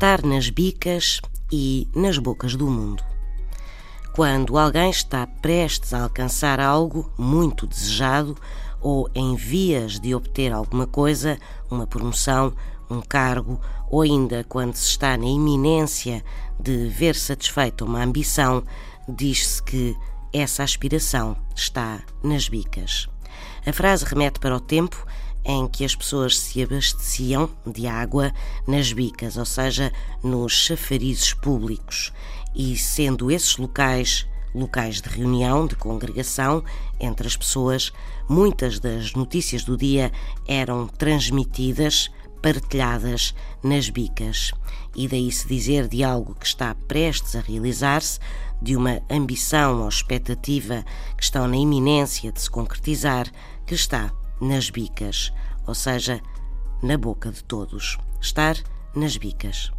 estar nas bicas e nas bocas do mundo. Quando alguém está prestes a alcançar algo muito desejado ou em vias de obter alguma coisa, uma promoção, um cargo, ou ainda quando se está na iminência de ver satisfeita uma ambição, diz-se que essa aspiração está nas bicas. A frase remete para o tempo em que as pessoas se abasteciam de água nas bicas, ou seja, nos chafarizes públicos, e sendo esses locais locais de reunião, de congregação entre as pessoas, muitas das notícias do dia eram transmitidas, partilhadas nas bicas. E daí se dizer de algo que está prestes a realizar-se, de uma ambição ou expectativa que estão na iminência de se concretizar, que está nas bicas, ou seja, na boca de todos. Estar nas bicas.